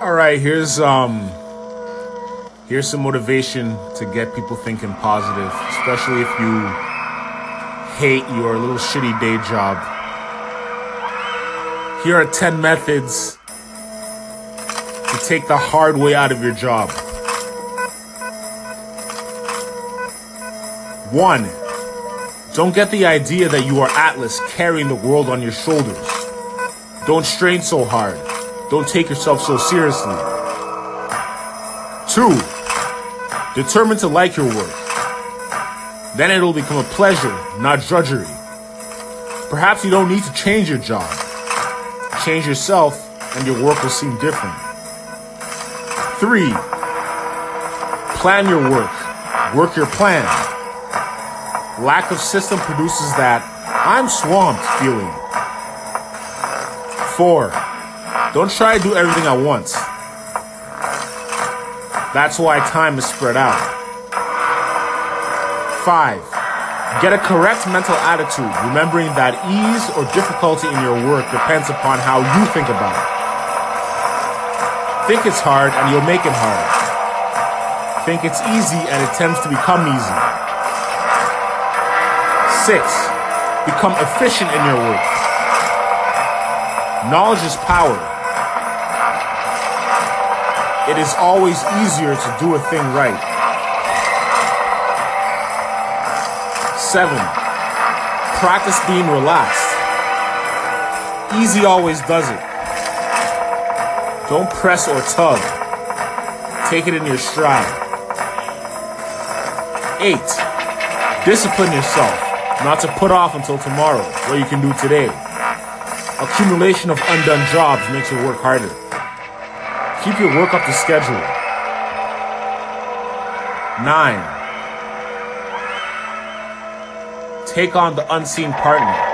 All right, here's um here's some motivation to get people thinking positive, especially if you hate your little shitty day job. Here are 10 methods to take the hard way out of your job. 1. Don't get the idea that you are Atlas carrying the world on your shoulders. Don't strain so hard. Don't take yourself so seriously. Two, determine to like your work. Then it'll become a pleasure, not drudgery. Perhaps you don't need to change your job. Change yourself, and your work will seem different. Three, plan your work. Work your plan. Lack of system produces that I'm swamped feeling. Four, don't try to do everything at once. That's why time is spread out. Five, get a correct mental attitude, remembering that ease or difficulty in your work depends upon how you think about it. Think it's hard and you'll make it hard. Think it's easy and it tends to become easy. Six, become efficient in your work. Knowledge is power. It is always easier to do a thing right. Seven, practice being relaxed. Easy always does it. Don't press or tug. Take it in your stride. Eight, discipline yourself not to put off until tomorrow what you can do today. Accumulation of undone jobs makes your work harder. Keep your work up to schedule. 9. Take on the unseen partner.